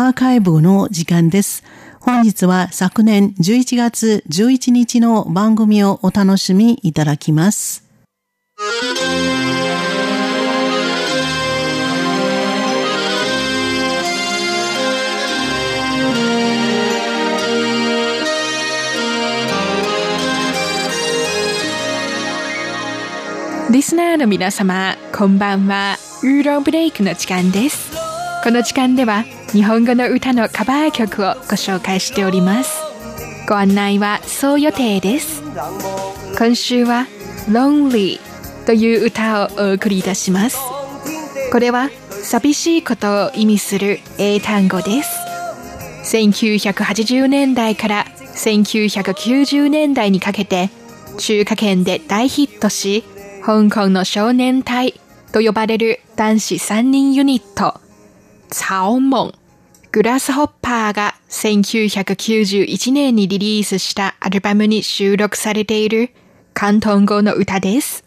アーカイブの時間です。本日は昨年11月11日の番組をお楽しみいただきます。リスナーの皆様、こんばんは。ウーロンブレイクの時間です。この時間では日本語の歌のカバー曲をご紹介しております。ご案内はそう予定です。今週は Lonely という歌をお送りいたします。これは寂しいことを意味する英単語です。1980年代から1990年代にかけて中華圏で大ヒットし、香港の少年隊と呼ばれる男子3人ユニット、草門、グラスホッパーが1991年にリリースしたアルバムに収録されている広東語の歌です。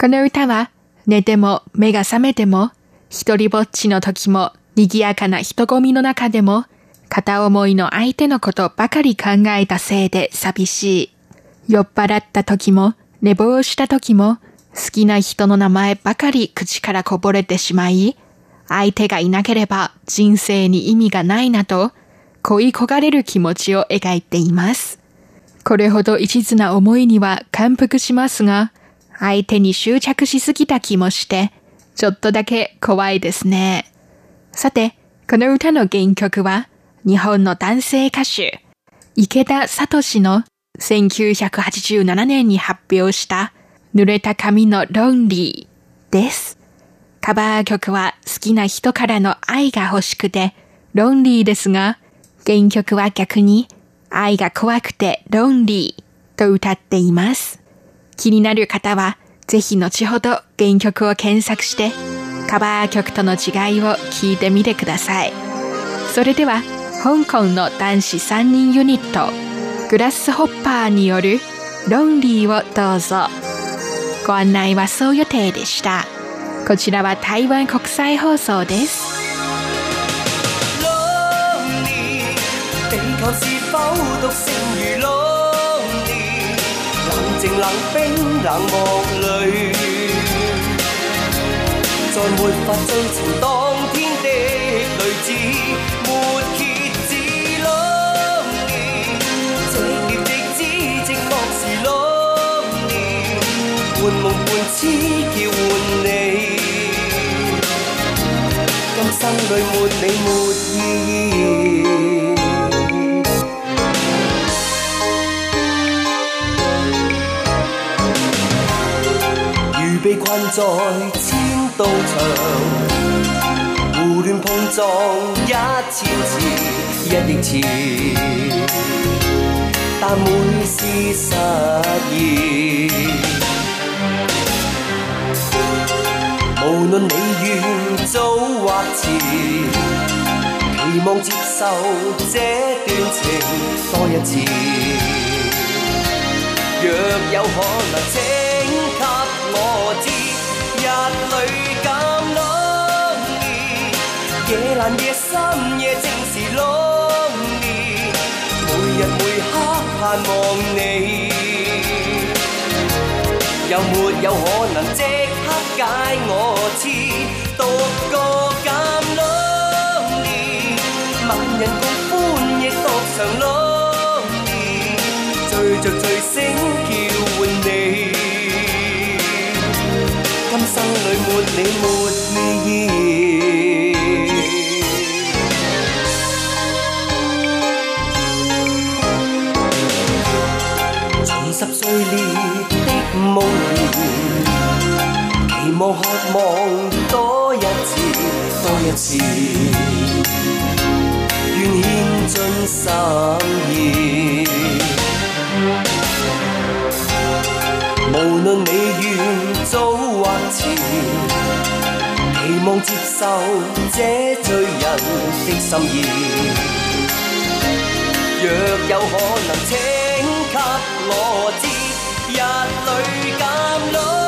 この歌は寝ても目が覚めても一人ぼっちの時も賑やかな人混みの中でも片思いの相手のことばかり考えたせいで寂しい。酔っ払った時も寝坊した時も好きな人の名前ばかり口からこぼれてしまい相手がいなければ人生に意味がないなと恋焦がれる気持ちを描いています。これほど一途な思いには感服しますが、相手に執着しすぎた気もして、ちょっとだけ怖いですね。さて、この歌の原曲は、日本の男性歌手、池田聡の1987年に発表した濡れた髪のロンリーです。カバー曲は好きな人からの愛が欲しくて、ロンリーですが、原曲は逆に愛が怖くてロンリーと歌っています。気になる方は、ぜひ後ほど原曲を検索して、カバー曲との違いを聞いてみてください。それでは、香港の男子3人ユニット、グラスホッパーによるロンリーをどうぞ。ご案内はそう予定でした。こちらは台湾国際放送です。地球是否獨剩如 lonely？冷靜冷冰冷漠裏，在沒法追尋當天的淚子，沒歇里沒你没意义。如被困在千道牆，胡亂碰撞一千次，一億次，但每是實現。無論你愿早或迟，期望接受这段情多一次。若有可能，请给我知，日裏減 lonely，夜阑夜深夜正是 l o 每日每刻盼望你，有没有可能即刻？解我萬人共歡亦獨常 lonely，醉着醉醒叫喚你，今生裏沒你沒意義。重拾碎裂的夢兒。期望渴望多一次，多一次，願獻 尽心意。無論你願早或遲，期望接受這醉人的心意。若有可能，請給我知，日裏。